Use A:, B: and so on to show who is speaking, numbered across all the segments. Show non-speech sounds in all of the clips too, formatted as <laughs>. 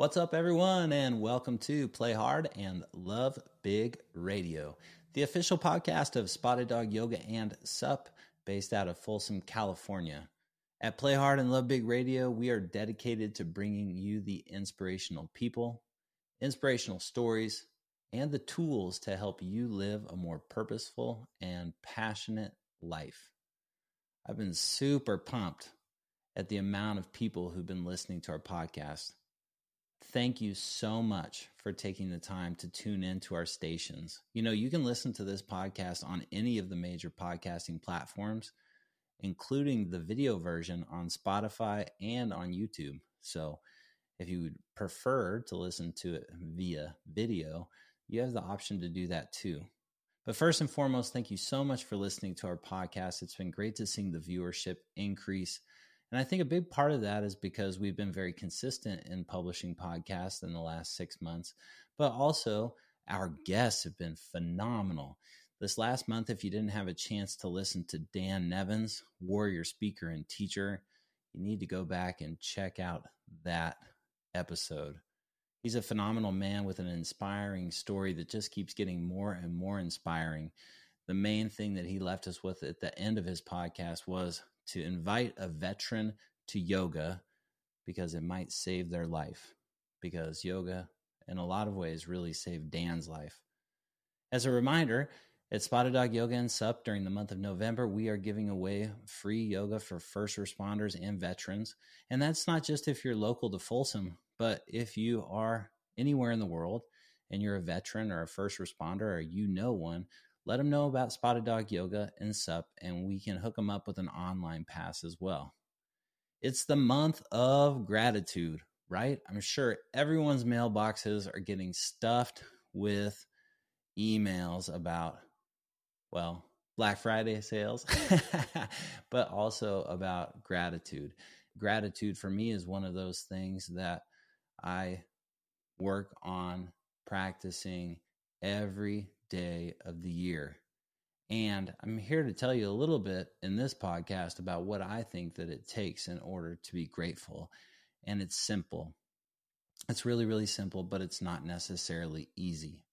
A: What's up, everyone, and welcome to Play Hard and Love Big Radio, the official podcast of Spotted Dog Yoga and SUP, based out of Folsom, California. At Play Hard and Love Big Radio, we are dedicated to bringing you the inspirational people, inspirational stories, and the tools to help you live a more purposeful and passionate life. I've been super pumped at the amount of people who've been listening to our podcast thank you so much for taking the time to tune in to our stations. You know, you can listen to this podcast on any of the major podcasting platforms, including the video version on Spotify and on YouTube. So, if you would prefer to listen to it via video, you have the option to do that too. But first and foremost, thank you so much for listening to our podcast. It's been great to see the viewership increase and I think a big part of that is because we've been very consistent in publishing podcasts in the last six months, but also our guests have been phenomenal. This last month, if you didn't have a chance to listen to Dan Nevins, warrior speaker and teacher, you need to go back and check out that episode. He's a phenomenal man with an inspiring story that just keeps getting more and more inspiring. The main thing that he left us with at the end of his podcast was to invite a veteran to yoga because it might save their life. Because yoga, in a lot of ways, really saved Dan's life. As a reminder, at Spotted Dog Yoga and SUP during the month of November, we are giving away free yoga for first responders and veterans. And that's not just if you're local to Folsom, but if you are anywhere in the world and you're a veteran or a first responder or you know one, let them know about Spotted Dog Yoga and SUP, and we can hook them up with an online pass as well. It's the month of gratitude, right? I'm sure everyone's mailboxes are getting stuffed with emails about, well, Black Friday sales, <laughs> but also about gratitude. Gratitude for me is one of those things that I work on practicing every day of the year. And I'm here to tell you a little bit in this podcast about what I think that it takes in order to be grateful. And it's simple. It's really, really simple, but it's not necessarily easy.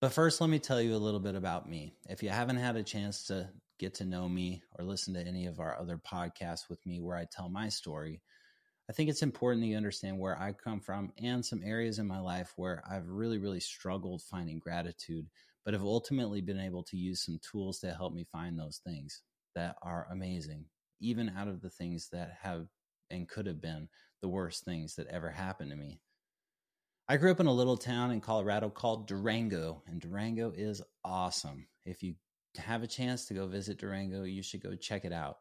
A: But first, let me tell you a little bit about me. If you haven't had a chance to get to know me or listen to any of our other podcasts with me where I tell my story, I think it's important that you understand where I come from and some areas in my life where I've really, really struggled finding gratitude, but have ultimately been able to use some tools to help me find those things that are amazing, even out of the things that have and could have been the worst things that ever happened to me. I grew up in a little town in Colorado called Durango, and Durango is awesome. If you have a chance to go visit Durango, you should go check it out.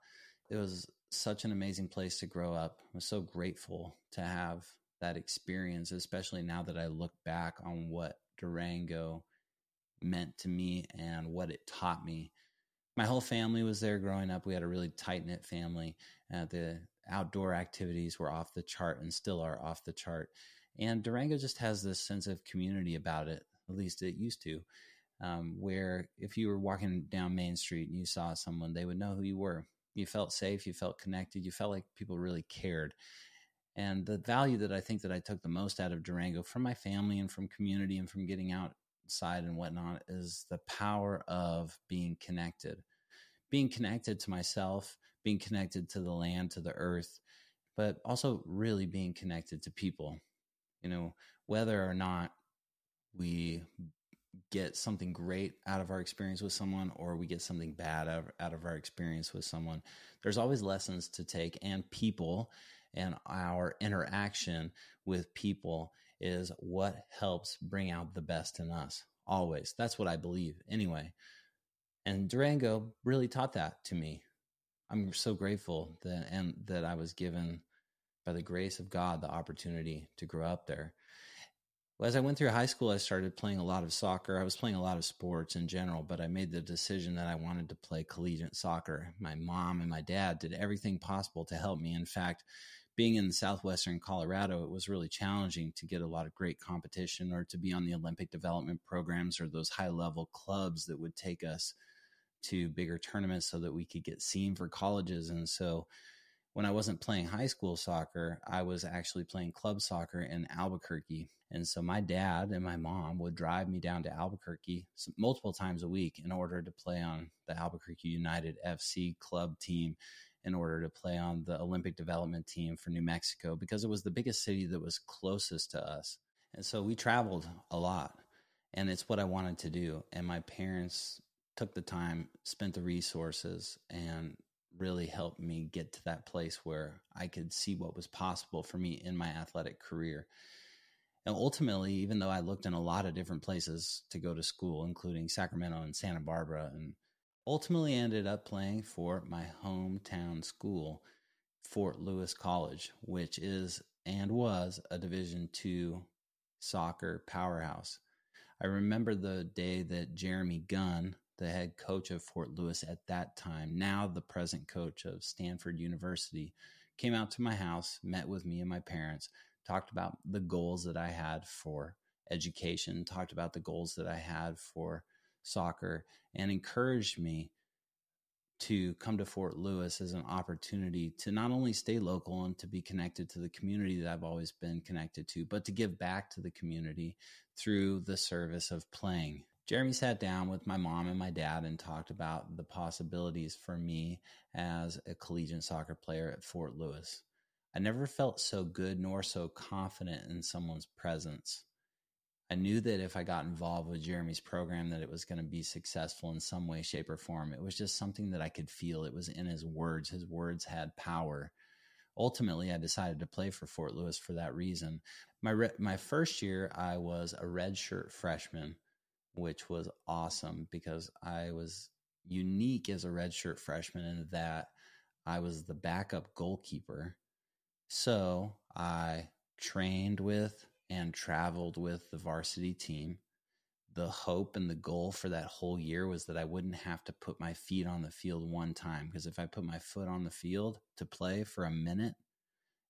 A: It was such an amazing place to grow up. I'm so grateful to have that experience, especially now that I look back on what Durango meant to me and what it taught me. My whole family was there growing up. We had a really tight knit family. Uh, the outdoor activities were off the chart and still are off the chart. And Durango just has this sense of community about it, at least it used to, um, where if you were walking down Main Street and you saw someone, they would know who you were you felt safe, you felt connected, you felt like people really cared. And the value that I think that I took the most out of Durango from my family and from community and from getting outside and whatnot is the power of being connected. Being connected to myself, being connected to the land, to the earth, but also really being connected to people. You know, whether or not we get something great out of our experience with someone or we get something bad out of, our experience with someone there's always lessons to take and people and our interaction with people is what helps bring out the best in us always. That's what i believe anyway. And durango really taught that to me. I'm so grateful that and that i was given by the grace of god the opportunity to grow up there as I went through high school, I started playing a lot of soccer. I was playing a lot of sports in general, but I made the decision that I wanted to play collegiate soccer. My mom and my dad did everything possible to help me. In fact, being in southwestern Colorado, it was really challenging to get a lot of great competition or to be on the Olympic development programs or those high level clubs that would take us to bigger tournaments so that we could get seen for colleges. And so when I wasn't playing high school soccer, I was actually playing club soccer in Albuquerque. And so my dad and my mom would drive me down to Albuquerque multiple times a week in order to play on the Albuquerque United FC club team, in order to play on the Olympic development team for New Mexico, because it was the biggest city that was closest to us. And so we traveled a lot, and it's what I wanted to do. And my parents took the time, spent the resources, and really helped me get to that place where I could see what was possible for me in my athletic career. And ultimately, even though I looked in a lot of different places to go to school, including Sacramento and Santa Barbara, and ultimately ended up playing for my hometown school, Fort Lewis College, which is and was a Division two soccer powerhouse. I remember the day that Jeremy Gunn, the head coach of Fort Lewis at that time, now the present coach of Stanford University, came out to my house, met with me and my parents, talked about the goals that I had for education, talked about the goals that I had for soccer, and encouraged me to come to Fort Lewis as an opportunity to not only stay local and to be connected to the community that I've always been connected to, but to give back to the community through the service of playing Jeremy sat down with my mom and my dad and talked about the possibilities for me as a collegiate soccer player at Fort Lewis. I never felt so good nor so confident in someone's presence. I knew that if I got involved with Jeremy's program that it was going to be successful in some way shape or form. It was just something that I could feel. It was in his words. His words had power. Ultimately, I decided to play for Fort Lewis for that reason. My re- my first year I was a redshirt freshman which was awesome because I was unique as a redshirt freshman in that I was the backup goalkeeper. So I trained with and traveled with the varsity team. The hope and the goal for that whole year was that I wouldn't have to put my feet on the field one time because if I put my foot on the field to play for a minute,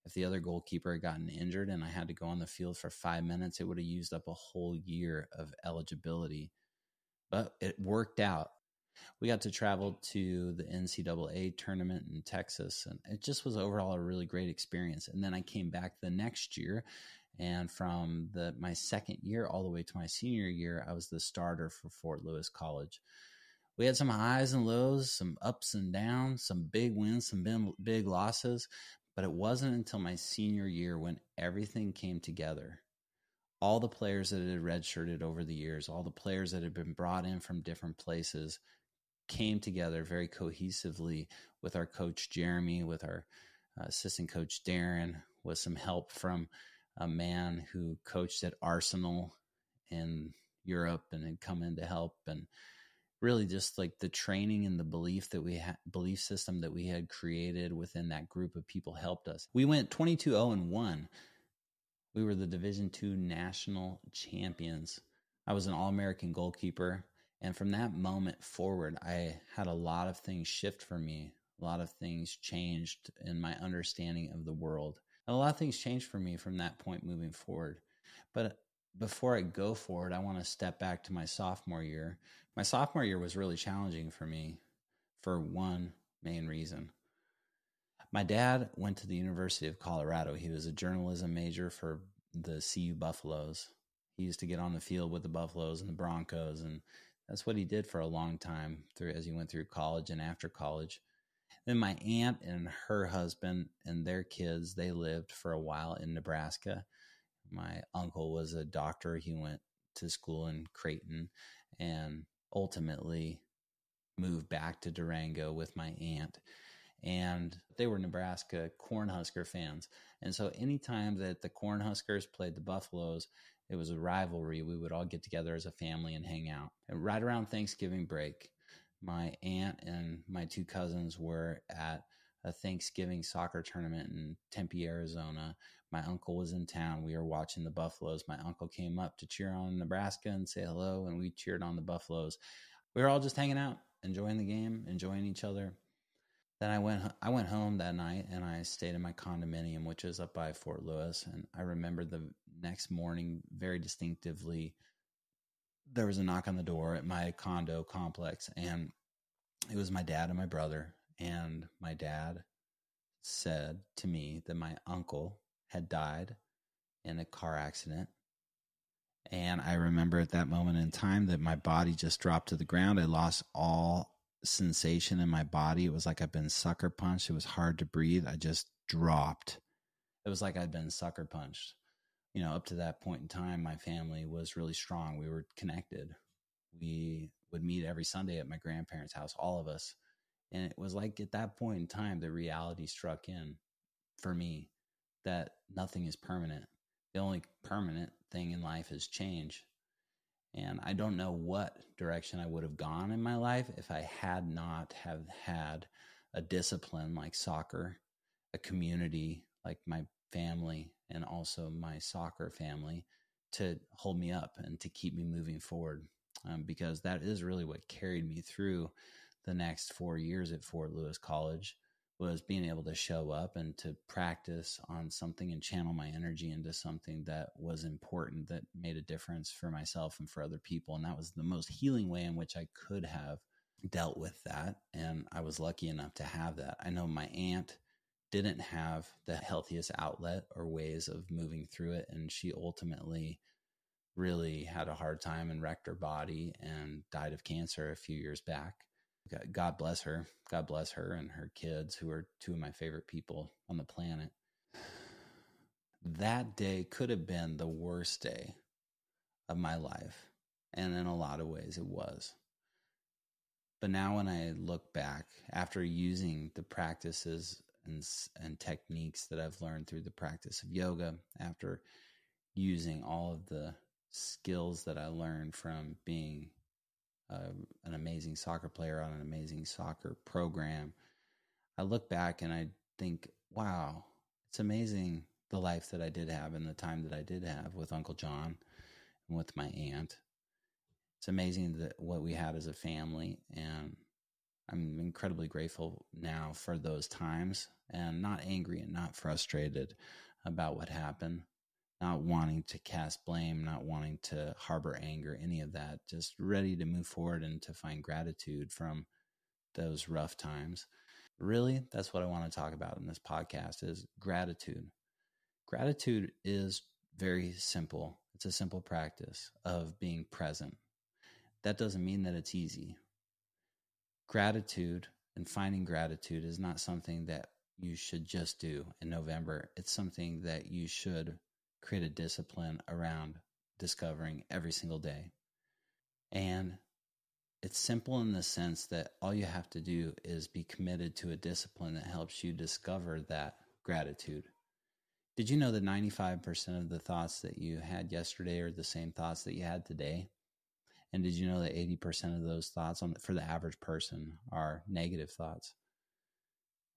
A: if the other goalkeeper had gotten injured and I had to go on the field for five minutes, it would have used up a whole year of eligibility. But it worked out. We got to travel to the NCAA tournament in Texas, and it just was overall a really great experience. And then I came back the next year, and from the my second year all the way to my senior year, I was the starter for Fort Lewis College. We had some highs and lows, some ups and downs, some big wins, some big losses, but it wasn't until my senior year when everything came together. All the players that had redshirted over the years, all the players that had been brought in from different places came together very cohesively with our coach Jeremy, with our uh, assistant coach Darren, with some help from a man who coached at Arsenal in Europe and had come in to help and really just like the training and the belief that we had belief system that we had created within that group of people helped us. We went 22-0 and 1. We were the Division 2 national champions. I was an all-American goalkeeper and from that moment forward I had a lot of things shift for me. A lot of things changed in my understanding of the world. And a lot of things changed for me from that point moving forward. But before I go forward, I want to step back to my sophomore year. My sophomore year was really challenging for me for one main reason. My dad went to the University of Colorado. He was a journalism major for the CU Buffaloes. He used to get on the field with the Buffaloes and the Broncos, and that's what he did for a long time through as he went through college and after college. Then my aunt and her husband and their kids, they lived for a while in Nebraska my uncle was a doctor. He went to school in Creighton and ultimately moved back to Durango with my aunt. And they were Nebraska Cornhusker fans. And so anytime that the Cornhuskers played the Buffaloes, it was a rivalry. We would all get together as a family and hang out. And right around Thanksgiving break, my aunt and my two cousins were at a Thanksgiving soccer tournament in Tempe, Arizona. My uncle was in town. We were watching the Buffaloes. My uncle came up to cheer on Nebraska and say hello, and we cheered on the Buffaloes. We were all just hanging out, enjoying the game, enjoying each other. Then I went I went home that night and I stayed in my condominium, which is up by Fort Lewis. And I remember the next morning very distinctively. There was a knock on the door at my condo complex, and it was my dad and my brother and my dad said to me that my uncle had died in a car accident. And I remember at that moment in time that my body just dropped to the ground. I lost all sensation in my body. It was like I'd been sucker punched. It was hard to breathe. I just dropped. It was like I'd been sucker punched. You know, up to that point in time, my family was really strong. We were connected. We would meet every Sunday at my grandparents' house, all of us. And it was like at that point in time, the reality struck in for me that nothing is permanent. The only permanent thing in life is change. And I don't know what direction I would have gone in my life if I had not have had a discipline like soccer, a community like my family and also my soccer family to hold me up and to keep me moving forward um, because that is really what carried me through the next four years at Fort Lewis College was being able to show up and to practice on something and channel my energy into something that was important that made a difference for myself and for other people and that was the most healing way in which I could have dealt with that and I was lucky enough to have that. I know my aunt didn't have the healthiest outlet or ways of moving through it and she ultimately really had a hard time and wrecked her body and died of cancer a few years back. God bless her. God bless her and her kids, who are two of my favorite people on the planet. That day could have been the worst day of my life. And in a lot of ways, it was. But now, when I look back after using the practices and, and techniques that I've learned through the practice of yoga, after using all of the skills that I learned from being uh, an amazing soccer player on an amazing soccer program. I look back and I think, wow, it's amazing the life that I did have and the time that I did have with Uncle John and with my aunt. It's amazing that what we had as a family, and I'm incredibly grateful now for those times and not angry and not frustrated about what happened not wanting to cast blame, not wanting to harbor anger, any of that, just ready to move forward and to find gratitude from those rough times. Really, that's what I want to talk about in this podcast is gratitude. Gratitude is very simple. It's a simple practice of being present. That doesn't mean that it's easy. Gratitude and finding gratitude is not something that you should just do in November. It's something that you should create a discipline around discovering every single day. And it's simple in the sense that all you have to do is be committed to a discipline that helps you discover that gratitude. Did you know that 95% of the thoughts that you had yesterday are the same thoughts that you had today? And did you know that 80% of those thoughts on for the average person are negative thoughts?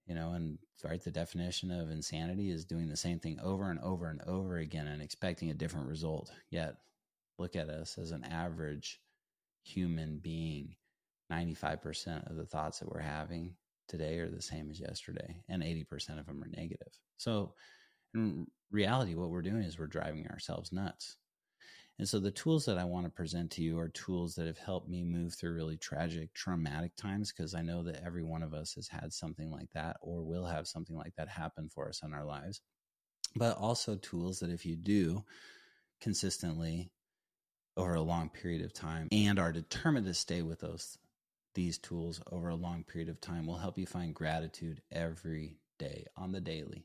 A: You know and right the definition of insanity is doing the same thing over and over and over again and expecting a different result. Yet look at us as an average human being. 95% of the thoughts that we're having today are the same as yesterday and 80% of them are negative. So in reality what we're doing is we're driving ourselves nuts and so the tools that I want to present to you are tools that have helped me move through really tragic, traumatic times because I know that every one of us has had something like that or will have something like that happen for us in our lives. But also tools that if you do consistently over a long period of time and are determined to stay with those these tools over a long period of time will help you find gratitude every day on the daily.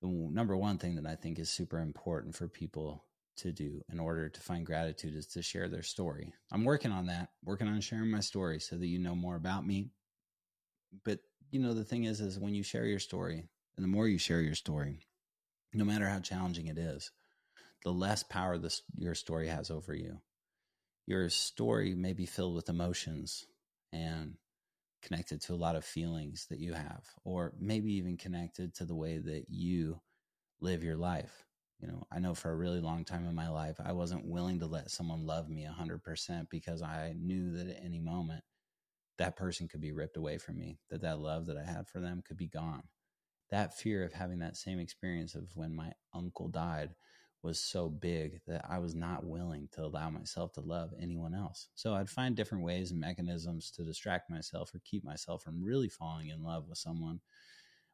A: The number one thing that I think is super important for people to do in order to find gratitude is to share their story. I'm working on that, working on sharing my story so that you know more about me. But you know, the thing is, is when you share your story, and the more you share your story, no matter how challenging it is, the less power this your story has over you. Your story may be filled with emotions and connected to a lot of feelings that you have, or maybe even connected to the way that you live your life you know, I know for a really long time in my life, I wasn't willing to let someone love me 100% because I knew that at any moment that person could be ripped away from me, that that love that I had for them could be gone. That fear of having that same experience of when my uncle died was so big that I was not willing to allow myself to love anyone else. So I'd find different ways and mechanisms to distract myself or keep myself from really falling in love with someone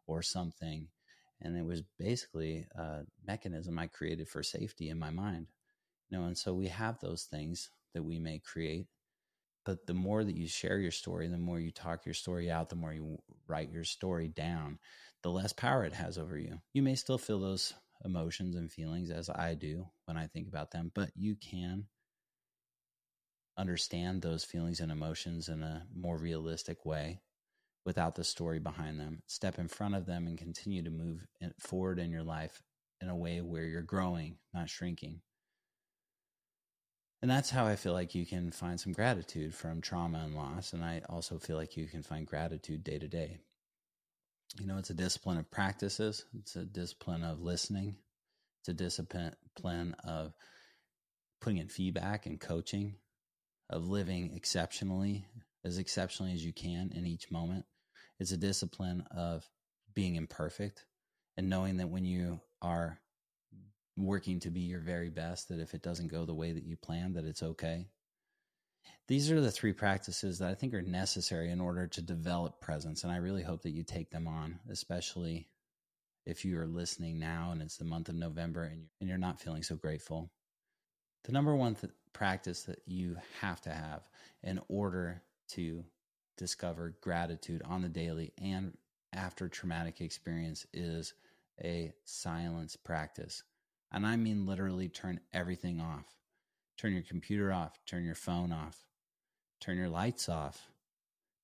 A: or something. And it was basically a mechanism I created for safety in my mind. You know, and so we have those things that we may create. But the more that you share your story, the more you talk your story out, the more you write your story down, the less power it has over you. You may still feel those emotions and feelings as I do when I think about them, but you can understand those feelings and emotions in a more realistic way without the story behind them. Step in front of them and continue to move forward in your life in a way where you're growing, not shrinking. And that's how I feel like you can find some gratitude from trauma and loss. And I also feel like you can find gratitude day to day. You know, it's a discipline of practices, it's a discipline of listening, it's a discipline of putting in feedback and coaching, of living exceptionally, as exceptionally as you can in each moment. It's a discipline of being imperfect and knowing that when you are working to be your very best, that if it doesn't go the way that you planned, that it's okay. These are the three practices that I think are necessary in order to develop presence. And I really hope that you take them on, especially if you are listening now and it's the month of November and you're, and you're not feeling so grateful. The number one th- practice that you have to have in order to discover gratitude on the daily and after traumatic experience is a silence practice. And I mean literally turn everything off. Turn your computer off, turn your phone off, turn your lights off,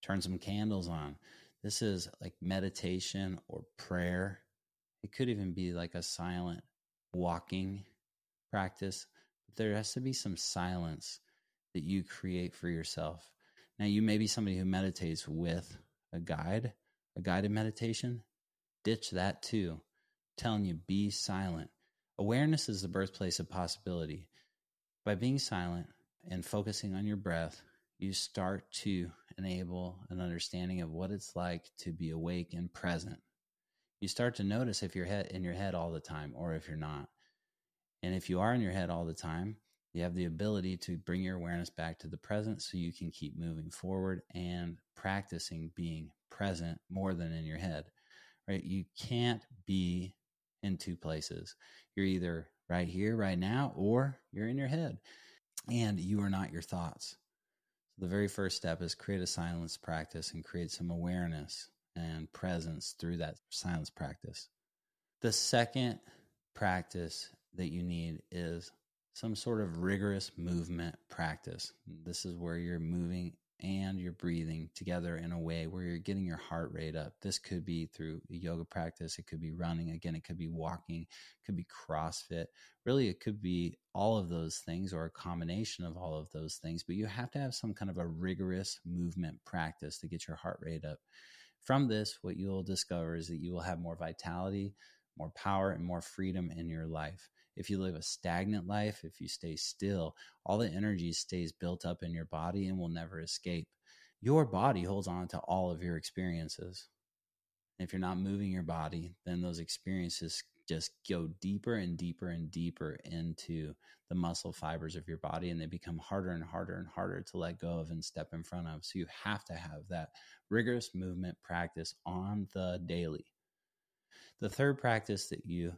A: turn some candles on. This is like meditation or prayer. It could even be like a silent walking practice there has to be some silence that you create for yourself. Now, you may be somebody who meditates with a guide, a guided meditation. Ditch that too. I'm telling you, be silent. Awareness is the birthplace of possibility. By being silent and focusing on your breath, you start to enable an understanding of what it's like to be awake and present. You start to notice if you're in your head all the time or if you're not. And if you are in your head all the time, you have the ability to bring your awareness back to the present so you can keep moving forward and practicing being present more than in your head, right? You can't be in two places. You're either right here, right now, or you're in your head and you are not your thoughts. So the very first step is create a silence practice and create some awareness and presence through that silence practice. The second practice that you need is some sort of rigorous movement practice. This is where you're moving and you're breathing together in a way where you're getting your heart rate up. This could be through yoga practice, it could be running, again, it could be walking, it could be CrossFit. Really, it could be all of those things or a combination of all of those things, but you have to have some kind of a rigorous movement practice to get your heart rate up. From this, what you'll discover is that you will have more vitality, more power, and more freedom in your life. If you live a stagnant life, if you stay still, all the energy stays built up in your body and will never escape. Your body holds on to all of your experiences. If you're not moving your body, then those experiences just go deeper and deeper and deeper into the muscle fibers of your body and they become harder and harder and harder to let go of and step in front of. So you have to have that rigorous movement practice on the daily. The third practice that you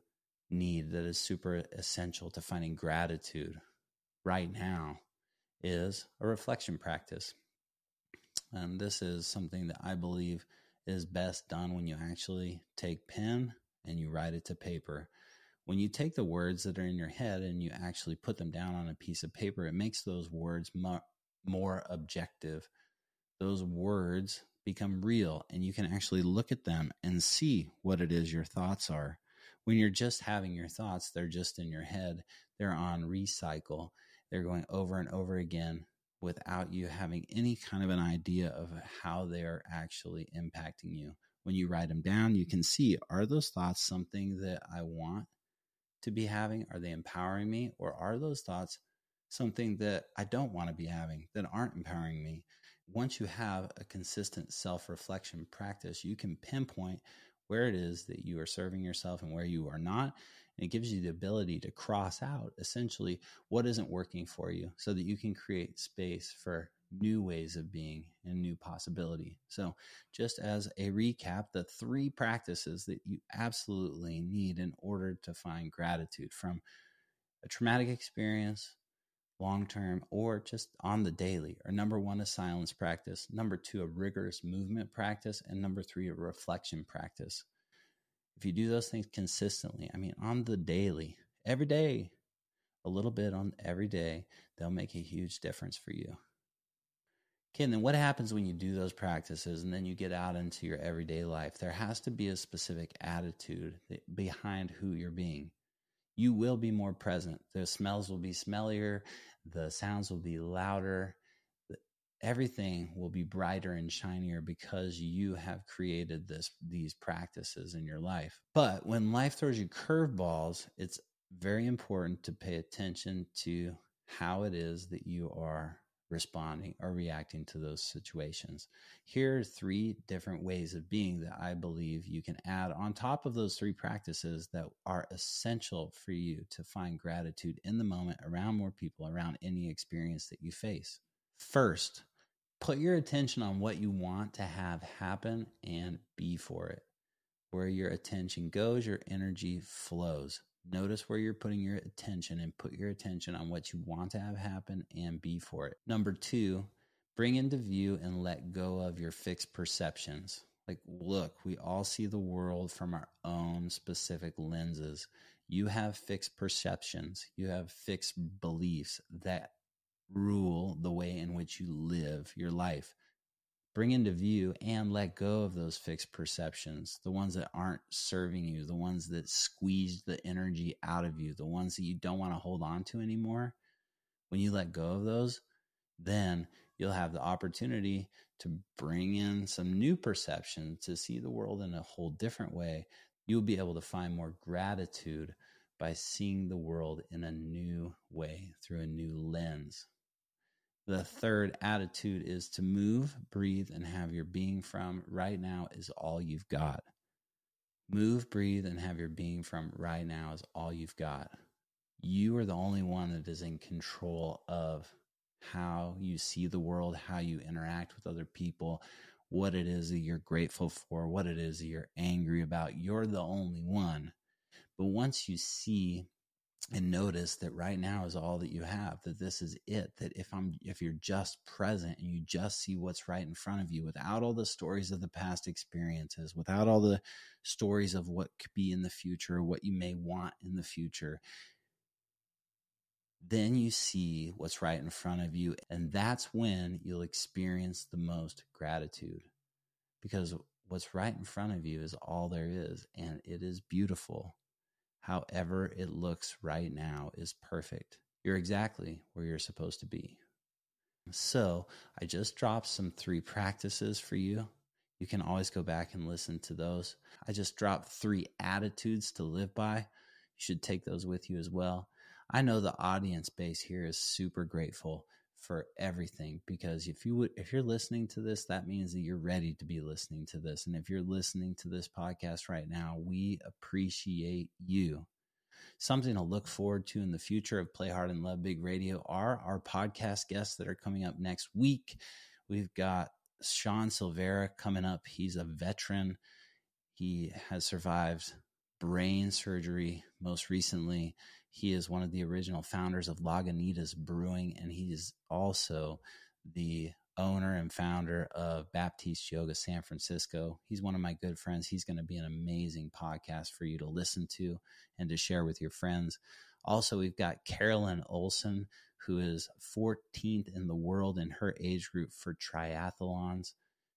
A: need that is super essential to finding gratitude right now is a reflection practice. And this is something that I believe is best done when you actually take pen and you write it to paper. When you take the words that are in your head and you actually put them down on a piece of paper, it makes those words more, more objective. Those words become real and you can actually look at them and see what it is your thoughts are when you're just having your thoughts, they're just in your head. They're on recycle. They're going over and over again without you having any kind of an idea of how they're actually impacting you. When you write them down, you can see are those thoughts something that I want to be having? Are they empowering me? Or are those thoughts something that I don't want to be having that aren't empowering me? Once you have a consistent self reflection practice, you can pinpoint where it is that you are serving yourself and where you are not. And it gives you the ability to cross out essentially what isn't working for you so that you can create space for new ways of being and new possibility. So, just as a recap, the three practices that you absolutely need in order to find gratitude from a traumatic experience, long term, or just on the daily are number one, a silence practice, number two, a rigorous movement practice, and number three, a reflection practice. If you do those things consistently, I mean, on the daily, every day, a little bit on every day, they'll make a huge difference for you. Okay, and then what happens when you do those practices and then you get out into your everyday life? There has to be a specific attitude behind who you're being. You will be more present. The smells will be smellier, the sounds will be louder, everything will be brighter and shinier because you have created this these practices in your life. But when life throws you curveballs, it's very important to pay attention to how it is that you are responding or reacting to those situations. Here are three different ways of being that I believe you can add on top of those three practices that are essential for you to find gratitude in the moment around more people, around any experience that you face. First, put your attention on what you want to have happen and be for it. Where your attention goes, your energy flows. Notice where you're putting your attention and put your attention on what you want to have happen and be for it. Number two, bring into view and let go of your fixed perceptions. Like, look, we all see the world from our own specific lenses. You have fixed perceptions, you have fixed beliefs that rule the way in which you live your life bring into view and let go of those fixed perceptions, the ones that aren't serving you, the ones that squeeze the energy out of you, the ones that you don't want to hold on to anymore. When you let go of those, then you'll have the opportunity to bring in some new perception to see the world in a whole different way. You'll be able to find more gratitude by seeing the world in a new way through a new lens. The third attitude is to move, breathe, and have your being from right now is all you've got. Move, breathe, and have your being from right now is all you've got. You are the only one that is in control of how you see the world, how you interact with other people, what it is that you're grateful for, what it is that you're angry about. You're the only one. But once you see and notice that right now is all that you have that this is it that if i'm if you're just present and you just see what's right in front of you without all the stories of the past experiences without all the stories of what could be in the future what you may want in the future then you see what's right in front of you and that's when you'll experience the most gratitude because what's right in front of you is all there is and it is beautiful however it looks right now is perfect. You're exactly where you're supposed to be. So, I just dropped some three practices for you. You can always go back and listen to those. I just dropped three attitudes to live by. You should take those with you as well. I know the audience base here is super grateful for everything because if you would if you're listening to this that means that you're ready to be listening to this. And if you're listening to this podcast right now we appreciate you. Something to look forward to in the future of play hard and love big radio are our podcast guests that are coming up next week. We've got sean silvera coming up. He's a veteran. He has survived brain surgery most recently he is one of the original founders of Lagunitas Brewing, and he is also the owner and founder of Baptiste Yoga San Francisco. He's one of my good friends. He's going to be an amazing podcast for you to listen to and to share with your friends. Also, we've got Carolyn Olson, who is 14th in the world in her age group for triathlons.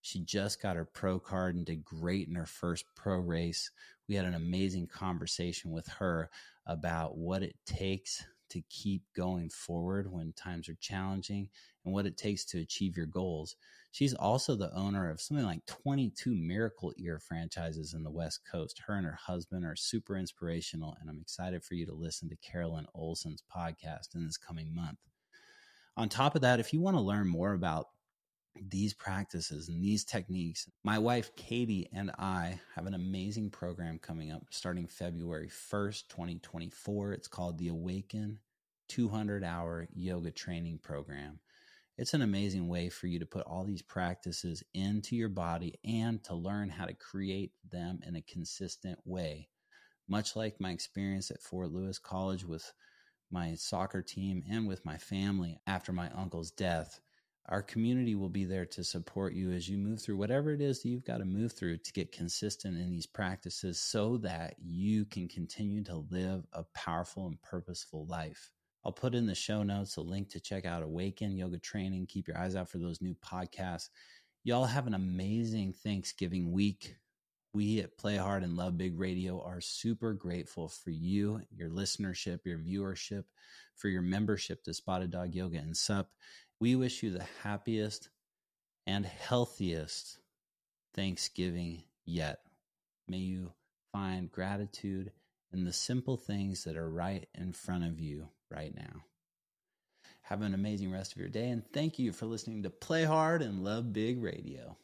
A: She just got her pro card and did great in her first pro race. We had an amazing conversation with her about what it takes to keep going forward when times are challenging and what it takes to achieve your goals. She's also the owner of something like 22 Miracle Ear franchises in the West Coast. Her and her husband are super inspirational, and I'm excited for you to listen to Carolyn Olson's podcast in this coming month. On top of that, if you want to learn more about these practices and these techniques. My wife, Katie, and I have an amazing program coming up starting February 1st, 2024. It's called the Awaken 200 Hour Yoga Training Program. It's an amazing way for you to put all these practices into your body and to learn how to create them in a consistent way. Much like my experience at Fort Lewis College with my soccer team and with my family after my uncle's death, our community will be there to support you as you move through whatever it is that you've got to move through to get consistent in these practices so that you can continue to live a powerful and purposeful life. I'll put in the show notes a link to check out Awaken Yoga Training. Keep your eyes out for those new podcasts. Y'all have an amazing Thanksgiving week. We at Play Hard and Love Big Radio are super grateful for you, your listenership, your viewership, for your membership to Spotted Dog Yoga and SUP. We wish you the happiest and healthiest Thanksgiving yet. May you find gratitude in the simple things that are right in front of you right now. Have an amazing rest of your day, and thank you for listening to Play Hard and Love Big Radio.